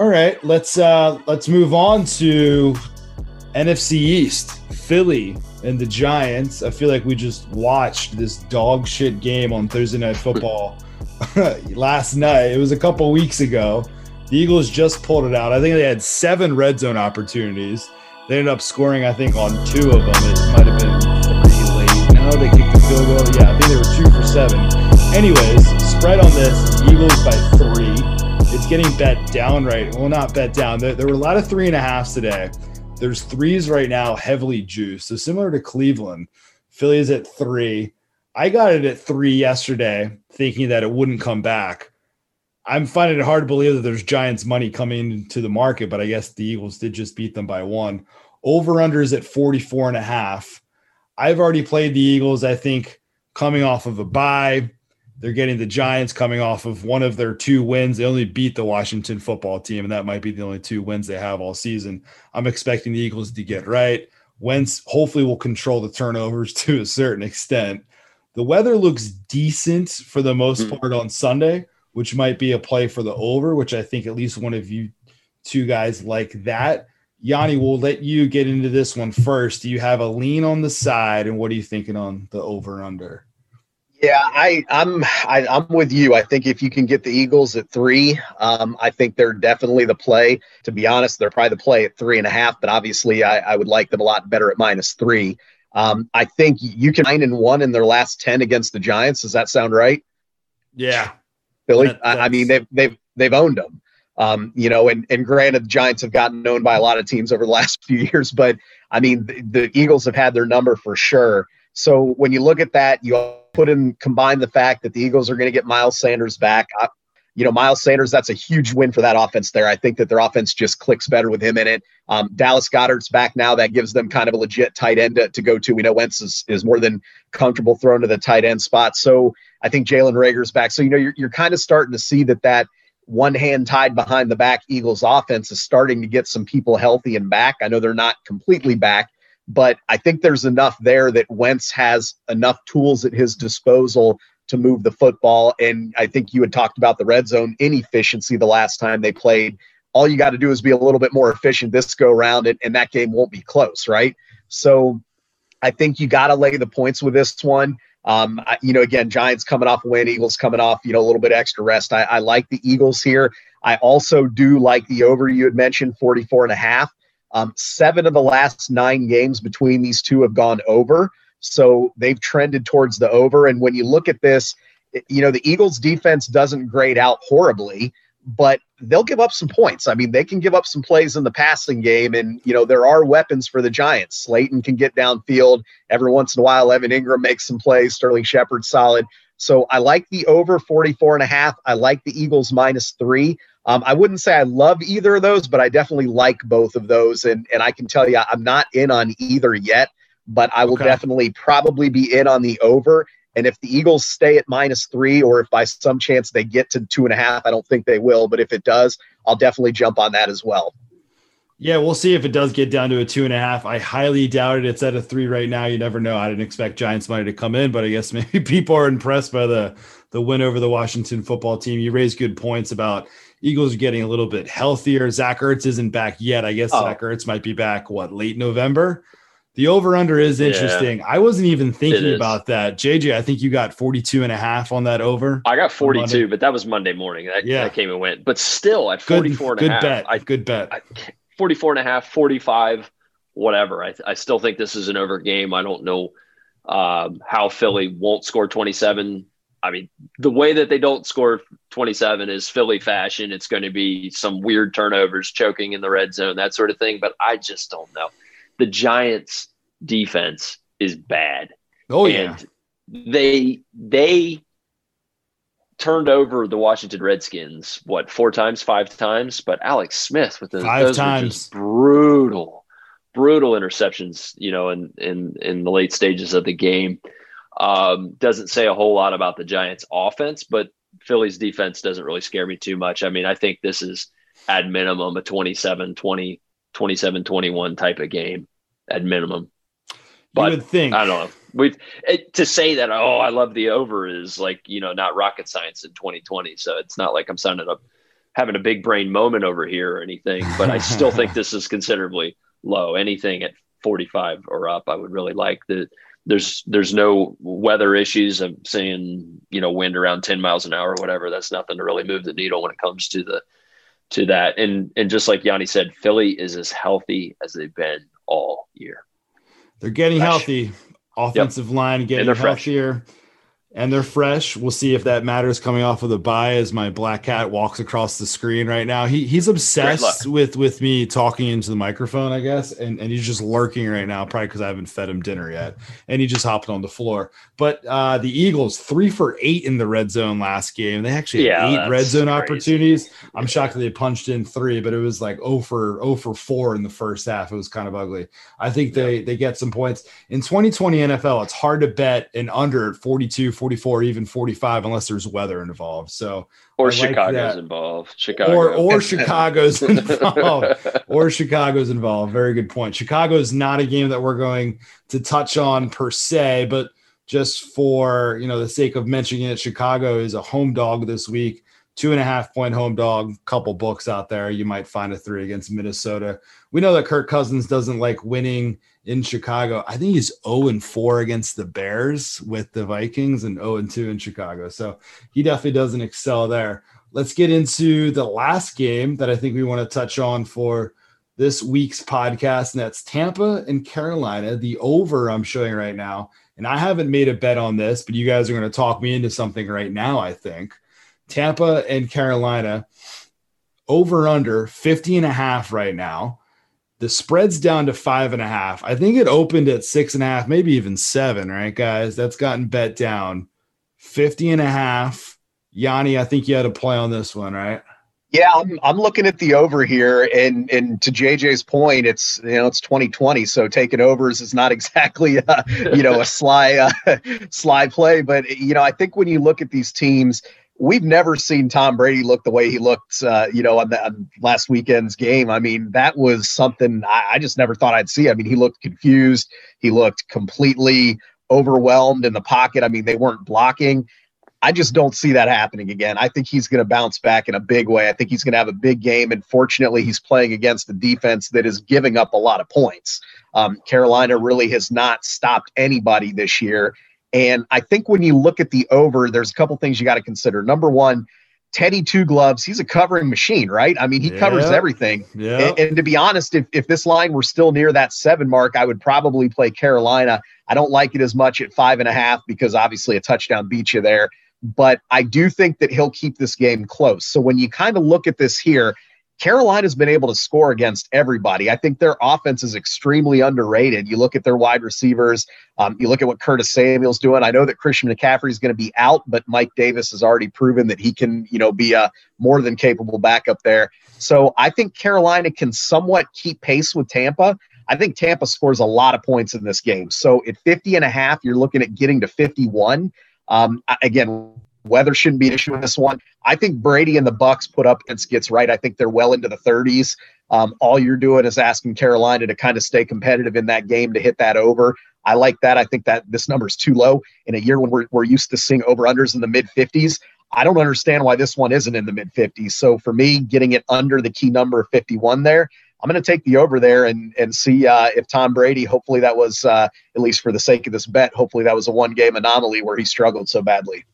All right, let's uh let's move on to NFC East. Philly and the Giants. I feel like we just watched this dog shit game on Thursday Night Football last night. It was a couple weeks ago. The Eagles just pulled it out. I think they had seven red zone opportunities. They ended up scoring, I think, on two of them. It might have been pretty late. No, they kicked the field goal. Yeah, I think they were two for seven. Anyways, spread on this Eagles by three. It's getting bet down right. Well, not bet down. There, there were a lot of three and a halfs today. There's threes right now, heavily juiced. So similar to Cleveland, Philly is at three. I got it at three yesterday, thinking that it wouldn't come back. I'm finding it hard to believe that there's Giants money coming into the market, but I guess the Eagles did just beat them by one. Over under is at 44 and a half. I've already played the Eagles, I think, coming off of a bye. They're getting the Giants coming off of one of their two wins. They only beat the Washington football team, and that might be the only two wins they have all season. I'm expecting the Eagles to get right. Wentz hopefully will control the turnovers to a certain extent. The weather looks decent for the most mm. part on Sunday, which might be a play for the over, which I think at least one of you two guys like that. Yanni, we'll let you get into this one first. Do you have a lean on the side, and what are you thinking on the over under? Yeah, I, I'm I, am i am with you. I think if you can get the Eagles at three, um, I think they're definitely the play. To be honest, they're probably the play at three and a half. But obviously, I, I would like them a lot better at minus three. Um, I think you can nine and one in their last ten against the Giants. Does that sound right? Yeah, Billy. That, I, I, mean, they've they've they've owned them. Um, you know, and and granted, the Giants have gotten owned by a lot of teams over the last few years, but I mean, the, the Eagles have had their number for sure. So when you look at that, you put in combine the fact that the Eagles are going to get Miles Sanders back. I, you know, Miles Sanders, that's a huge win for that offense there. I think that their offense just clicks better with him in it. Um, Dallas Goedert's back now. That gives them kind of a legit tight end to, to go to. We know Wentz is, is more than comfortable thrown to the tight end spot. So I think Jalen Reagor's back. So, you know, you're, you're kind of starting to see that that one hand tied behind the back Eagles offense is starting to get some people healthy and back. I know they're not completely back, but I think there's enough there that Wentz has enough tools at his disposal to move the football. And I think you had talked about the red zone inefficiency the last time they played. All you got to do is be a little bit more efficient this go around, and, and that game won't be close, right? So I think you got to lay the points with this one. Um, I, you know, again, Giants coming off a win, Eagles coming off, you know, a little bit extra rest. I, I like the Eagles here. I also do like the over you had mentioned, 44 and a half. Um, seven of the last nine games between these two have gone over. So they've trended towards the over. And when you look at this, you know, the Eagles defense doesn't grade out horribly, but they'll give up some points. I mean, they can give up some plays in the passing game. And, you know, there are weapons for the Giants. Slayton can get downfield. Every once in a while, Evan Engram makes some plays. Sterling Shepard solid. So I like the over 44 and a half. I like the Eagles minus three. Um, I wouldn't say I love either of those, but I definitely like both of those. And, and I can tell you, I'm not in on either yet, but I will okay. definitely probably be in on the over. And if the Eagles stay at minus three, or if by some chance they get to two and a half, I don't think they will. But if it does, I'll definitely jump on that as well. Yeah, we'll see if it does get down to a two and a half. I highly doubt it. It's at a three right now. You never know. I didn't expect Giants money to come in, but I guess maybe people are impressed by the the win over the Washington football team. You raised good points about Eagles are getting a little bit healthier. Zach Ertz isn't back yet. I guess oh. Zach Ertz might be back what late November. The over under is interesting. Yeah, I wasn't even thinking about that. JJ, I think you got 42 and a half on that over. I got 42, but that was Monday morning. That, yeah. that came and went. But still at 44 good, and a half. Good bet. I, good bet. I, 44 and a half, 45, whatever. I, I still think this is an over game. I don't know um, how Philly won't score 27. I mean, the way that they don't score 27 is Philly fashion. It's going to be some weird turnovers, choking in the red zone, that sort of thing. But I just don't know. The Giants' defense is bad. Oh yeah. And they they turned over the Washington Redskins what four times, five times, but Alex Smith with the five those times brutal, brutal interceptions. You know, in in in the late stages of the game, um, doesn't say a whole lot about the Giants' offense, but Philly's defense doesn't really scare me too much. I mean, I think this is at minimum a 27 20 27 21 type of game at minimum. But you would think I don't know we to say that oh I love the over is like you know not rocket science in 2020. So it's not like I'm signing up having a big brain moment over here or anything, but I still think this is considerably low. Anything at 45 or up, I would really like that. There's there's no weather issues. I'm saying you know wind around 10 miles an hour or whatever. That's nothing to really move the needle when it comes to the to that. And and just like Yanni said, Philly is as healthy as they've been all year. They're getting fresh. healthy. Offensive yep. line getting healthier. Fresh and they're fresh. We'll see if that matters coming off of the bye as my black cat walks across the screen right now. He he's obsessed with with me talking into the microphone, I guess, and, and he's just lurking right now, probably because I haven't fed him dinner yet. And he just hopped on the floor. But uh, the Eagles three for eight in the red zone last game. They actually yeah, had eight red zone crazy. opportunities. I'm shocked that they punched in three, but it was like oh for oh for four in the first half. It was kind of ugly. I think they they get some points in 2020 NFL. It's hard to bet an under at 42. 44, even 45, unless there's weather involved. So, or Chicago's involved. Chicago, or or Chicago's involved, or Chicago's involved. Very good point. Chicago is not a game that we're going to touch on per se, but just for you know the sake of mentioning it, Chicago is a home dog this week. Two and a half point home dog. Couple books out there. You might find a three against Minnesota. We know that Kirk Cousins doesn't like winning in Chicago. I think he's 0 and 4 against the Bears with the Vikings and 0 and 2 in Chicago. So he definitely doesn't excel there. Let's get into the last game that I think we want to touch on for this week's podcast, and that's Tampa and Carolina. The over I'm showing right now. And I haven't made a bet on this, but you guys are going to talk me into something right now, I think. Tampa and Carolina over under 50 and a half right now. The spread's down to five and a half. I think it opened at six and a half, maybe even seven, right, guys? That's gotten bet down 50 and a half. Yanni, I think you had a play on this one, right? Yeah, I'm, I'm looking at the over here, and and to JJ's point, it's you know it's 2020, so taking overs is not exactly a, you know a sly uh, sly play, but you know I think when you look at these teams, we've never seen Tom Brady look the way he looked, uh, you know, on, the, on last weekend's game. I mean, that was something I, I, just never thought I'd see. I mean, he looked confused. He looked completely overwhelmed in the pocket. I mean, they weren't blocking. I just don't see that happening again. I think he's going to bounce back in a big way. I think he's going to have a big game. And fortunately, he's playing against a defense that is giving up a lot of points. Um, Carolina really has not stopped anybody this year. And I think when you look at the over, there's a couple things you got to consider. Number one, Teddy Two Gloves, he's a covering machine, right? I mean, he yeah. covers everything. Yeah. And, and, to be honest, if, if this line were still near that seven mark, I would probably play Carolina. I don't like it as much at five and a half because obviously a touchdown beats you there. But I do think that he'll keep this game close. So when you kind of look at this here, Carolina's been able to score against everybody. I think their offense is extremely underrated. You look at their wide receivers, um, you look at what Curtis Samuel's doing. I know that Christian McCaffrey is going to be out, but Mike Davis has already proven that he can, you know, be a more than capable backup there. So I think Carolina can somewhat keep pace with Tampa. I think Tampa scores a lot of points in this game. So at 50 and a half, you're looking at getting to 51. Um, again, Weather shouldn't be an issue in this one. I think Brady and the Bucs put up against gets right. I think they're well into the 30s. Um, all you're doing is asking Carolina to kind of stay competitive in that game to hit that over. I like that. I think that this number is too low in a year when we're, we're used to seeing over unders in the mid 50s. I don't understand why this one isn't in the mid 50s. So for me, getting it under the key number of 51 there, I'm going to take the over there and and see uh, if Tom Brady. Hopefully that was uh, at least for the sake of this bet. Hopefully that was a one game anomaly where he struggled so badly.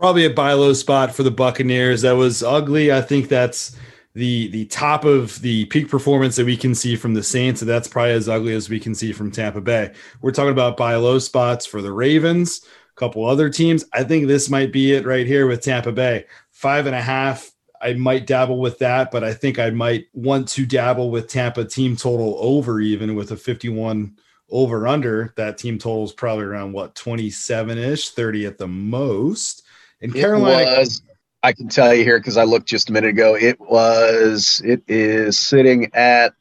Probably a buy low spot for the Buccaneers. That was ugly. I think that's the the top of the peak performance that we can see from the Saints. So that's probably as ugly as we can see from Tampa Bay. We're talking about buy low spots for the Ravens, a couple other teams. I think this might be it right here with Tampa Bay. Five and a half. I might dabble with that, but I think I might want to dabble with Tampa team total over even with a 51 over under. That team total is probably around what 27 ish, 30 at the most. In Carolina, was, I can tell you here because I looked just a minute ago. It was, it is sitting at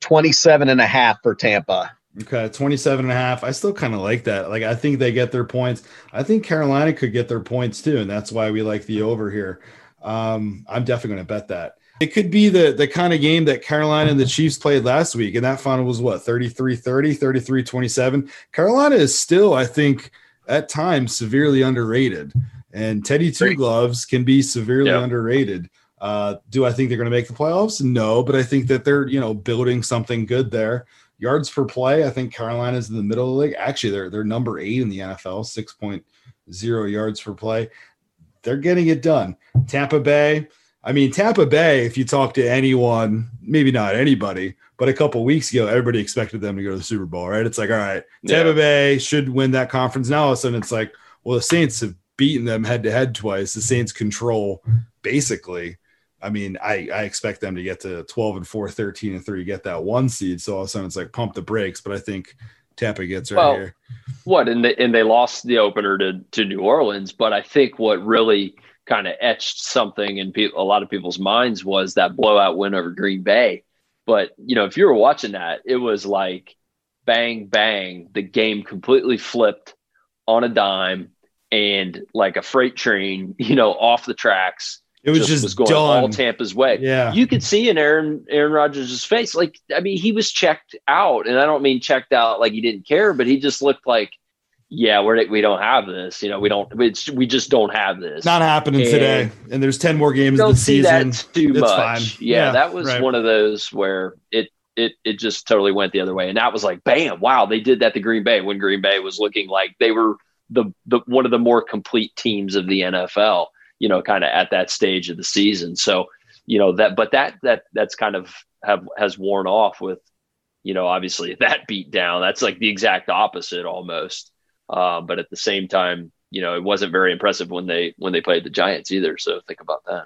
27 and a half for Tampa. Okay, 27 and a half. I still kind of like that. Like, I think they get their points. I think Carolina could get their points too. And that's why we like the over here. Um, I'm definitely going to bet that. It could be the the kind of game that Carolina and the Chiefs played last week. And that final was what, 33 30, 33 27. Carolina is still, I think, at times severely underrated. And Teddy Two Gloves can be severely yep. underrated. Uh, do I think they're going to make the playoffs? No, but I think that they're you know building something good there. Yards per play, I think Carolina's in the middle of the league. Actually, they're they're number eight in the NFL, six point zero yards per play. They're getting it done. Tampa Bay. I mean, Tampa Bay. If you talk to anyone, maybe not anybody, but a couple weeks ago, everybody expected them to go to the Super Bowl, right? It's like, all right, Tampa yeah. Bay should win that conference. Now all of a sudden, it's like, well, the Saints have beaten them head to head twice. The Saints control basically I mean, I, I expect them to get to 12 and 4, 13 and 3, get that one seed. So all of a sudden it's like pump the brakes, but I think Tampa gets right well, here. What and they, and they lost the opener to to New Orleans, but I think what really kind of etched something in pe- a lot of people's minds was that blowout win over Green Bay. But you know, if you were watching that, it was like bang bang, the game completely flipped on a dime and like a freight train, you know, off the tracks it was just, just was going done. all Tampa's way. Yeah, you could see in Aaron Aaron Rodgers' face, like I mean, he was checked out, and I don't mean checked out like he didn't care, but he just looked like, yeah, we're we don't have this. You know, we don't. We just don't have this. Not happening and today. And there's ten more games of the season. too it's much. Yeah, yeah, that was right. one of those where it it it just totally went the other way, and that was like, bam, wow, they did that to Green Bay when Green Bay was looking like they were the the one of the more complete teams of the NFL you know, kind of at that stage of the season. So, you know, that, but that, that, that's kind of have, has worn off with, you know, obviously that beat down. That's like the exact opposite almost. Uh, but at the same time, you know, it wasn't very impressive when they, when they played the Giants either. So think about that.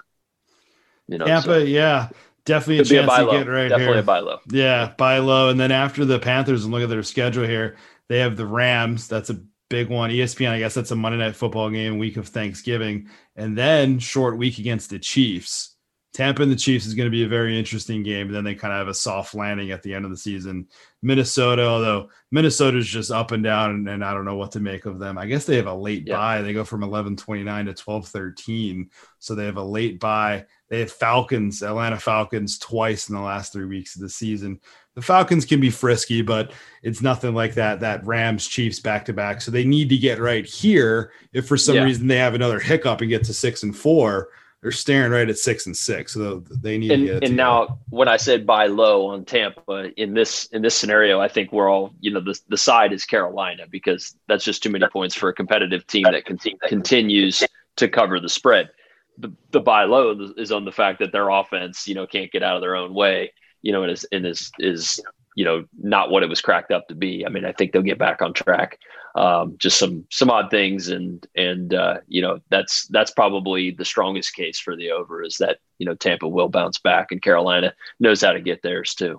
You know, Tampa, so. yeah. Definitely a chance a to get right Definitely here. a buy low. Yeah, buy low. And then after the Panthers and look at their schedule here, they have the Rams. That's a big one. ESPN, I guess that's a Monday night football game, week of Thanksgiving, and then short week against the Chiefs. Tampa and the Chiefs is going to be a very interesting game. And then they kind of have a soft landing at the end of the season. Minnesota, although Minnesota's just up and down, and, and I don't know what to make of them. I guess they have a late yeah. bye. They go from 11 29 to 12 13. So they have a late bye. They have Falcons, Atlanta Falcons, twice in the last three weeks of the season the Falcons can be frisky, but it's nothing like that. That Rams Chiefs back to back. So they need to get right here. If for some yeah. reason they have another hiccup and get to six and four, they're staring right at six and six. So they need and, to get. And now, when I said buy low on Tampa in this in this scenario, I think we're all you know the the side is Carolina because that's just too many points for a competitive team that can, continues to cover the spread. The, the buy low is on the fact that their offense, you know, can't get out of their own way you know, and is and is is you know not what it was cracked up to be. I mean, I think they'll get back on track. Um, just some some odd things, and and uh, you know that's that's probably the strongest case for the over is that you know Tampa will bounce back, and Carolina knows how to get theirs too.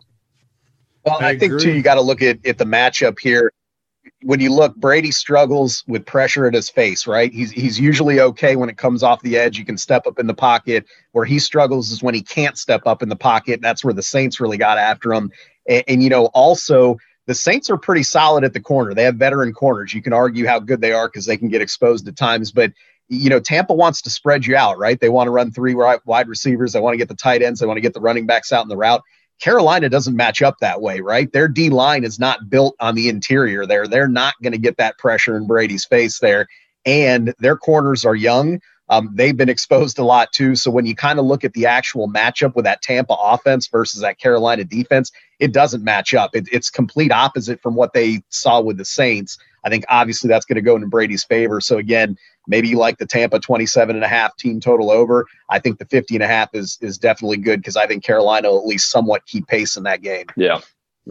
Well, I, I think too you got to look at at the matchup here when you look, Brady struggles with pressure at his face, right? He's he's usually okay when it comes off the edge. You can step up in the pocket. Where he struggles is when he can't step up in the pocket. That's where the Saints really got after him. And, and you know, also the Saints are pretty solid at the corner. They have veteran corners. You can argue how good they are because they can get exposed at times, but you know, Tampa wants to spread you out, right? They want to run three wide receivers. They want to get the tight ends. They want to get the running backs out in the route. Carolina doesn't match up that way, right? Their D line is not built on the interior there. They're not going to get that pressure in Brady's face there. And their corners are young. Um, they've been exposed a lot too. So when you kind of look at the actual matchup with that Tampa offense versus that Carolina defense, it doesn't match up. It, it's complete opposite from what they saw with the Saints. I think obviously that's going to go in Brady's favor. So again, maybe you like the Tampa 27 and a half team total over. I think the 50 and a half is is definitely good because I think Carolina will at least somewhat keep pace in that game. Yeah,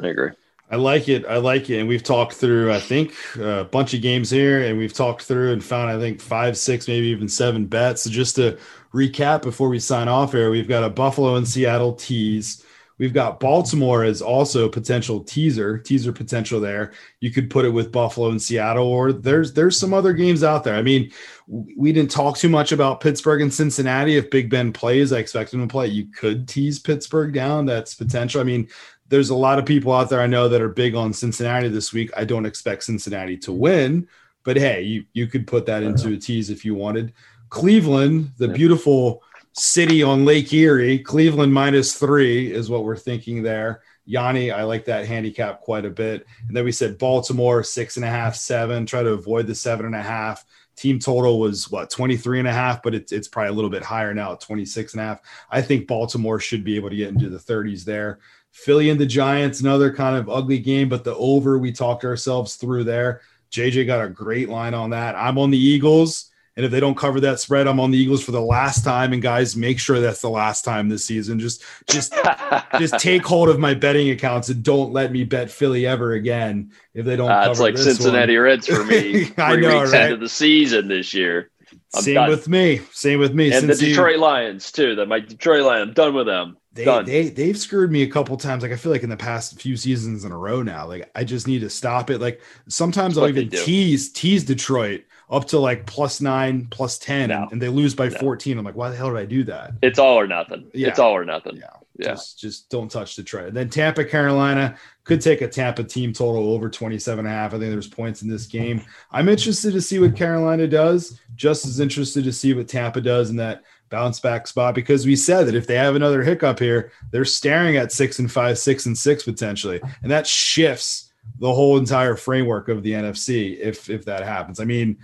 I agree. I like it. I like it. And we've talked through, I think, a bunch of games here, and we've talked through and found, I think, five, six, maybe even seven bets. So just to recap before we sign off here, we've got a Buffalo and Seattle tease. We've got Baltimore as also potential teaser, teaser potential there. You could put it with Buffalo and Seattle, or there's there's some other games out there. I mean, we didn't talk too much about Pittsburgh and Cincinnati. If Big Ben plays, I expect him to play. You could tease Pittsburgh down. That's potential. I mean, there's a lot of people out there I know that are big on Cincinnati this week. I don't expect Cincinnati to win, but hey, you you could put that into a tease if you wanted. Cleveland, the beautiful City on Lake Erie. Cleveland minus three is what we're thinking there. Yanni, I like that handicap quite a bit. And then we said Baltimore six and a half, seven. Try to avoid the seven and a half. Team total was what 23 and a half, but it's, it's probably a little bit higher now at 26 and a half. I think Baltimore should be able to get into the 30s there. Philly and the Giants, another kind of ugly game, but the over we talked ourselves through there. JJ got a great line on that. I'm on the Eagles. And if they don't cover that spread, I'm on the Eagles for the last time. And guys, make sure that's the last time this season. Just, just, just take hold of my betting accounts and don't let me bet Philly ever again if they don't. Uh, it's like Cincinnati one. Reds for me. I know, weeks right? Into the season this year. I'm Same done. with me. Same with me. And Since the Detroit you, Lions too. That my Detroit Lions. I'm done with them. They, done. they they've screwed me a couple times. Like I feel like in the past few seasons in a row now. Like I just need to stop it. Like sometimes I'll even tease tease Detroit up to like plus nine, plus 10, no. and, they lose by no. 14. I'm like, why the hell did I do that? It's all or nothing. Yeah. It's all or nothing. Yeah. Yeah. Just, just don't touch the And then Tampa, Carolina could take a Tampa team total over 27 and a half. I think there's points in this game. I'm interested to see what Carolina does, just as interested to see what Tampa does in that bounce back spot because we said that if they have another hiccup here, they're staring at six and five, six and six potentially. And that shifts the whole entire framework of the NFC if if that happens. I mean,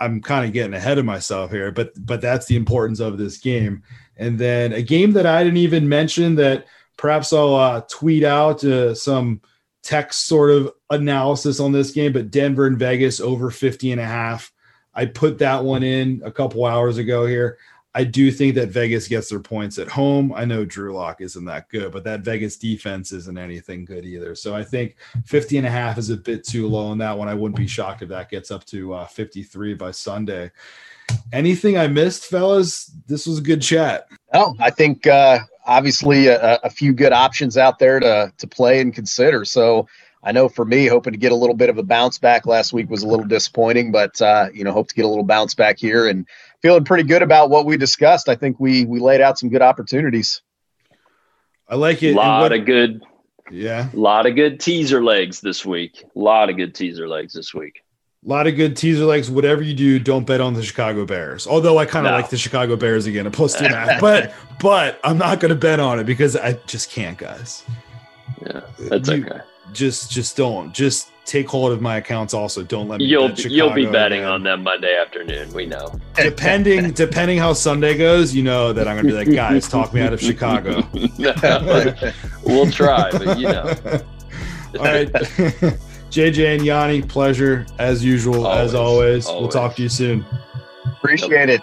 I'm kind of getting ahead of myself here, but but that's the importance of this game. And then a game that I didn't even mention that perhaps I'll uh, tweet out uh, some text sort of analysis on this game, but Denver and Vegas over 50 and a half. I put that one in a couple hours ago here. I do think that Vegas gets their points at home. I know Drew Lock isn't that good, but that Vegas defense isn't anything good either. So I think 50 and a half is a bit too low on that one. I wouldn't be shocked if that gets up to uh, 53 by Sunday. Anything I missed, fellas? This was a good chat. Oh, I think uh, obviously a, a few good options out there to to play and consider. So I know for me, hoping to get a little bit of a bounce back last week was a little disappointing, but uh, you know, hope to get a little bounce back here and feeling pretty good about what we discussed. I think we we laid out some good opportunities. I like it. A lot what, of good, yeah, a lot of good teaser legs this week. A lot of good teaser legs this week. A lot of good teaser legs. Whatever you do, don't bet on the Chicago Bears. Although I kind of no. like the Chicago Bears again, a plus two and a half. But but I'm not going to bet on it because I just can't, guys. Yeah, that's you, okay. Just just don't. Just take hold of my accounts also. Don't let me. You'll you'll be betting on them Monday afternoon. We know. Depending depending how Sunday goes, you know that I'm gonna be like, guys, talk me out of Chicago. we'll try, but you know. All right. JJ and Yanni, pleasure as usual, always, as always. always. We'll talk to you soon. Appreciate it.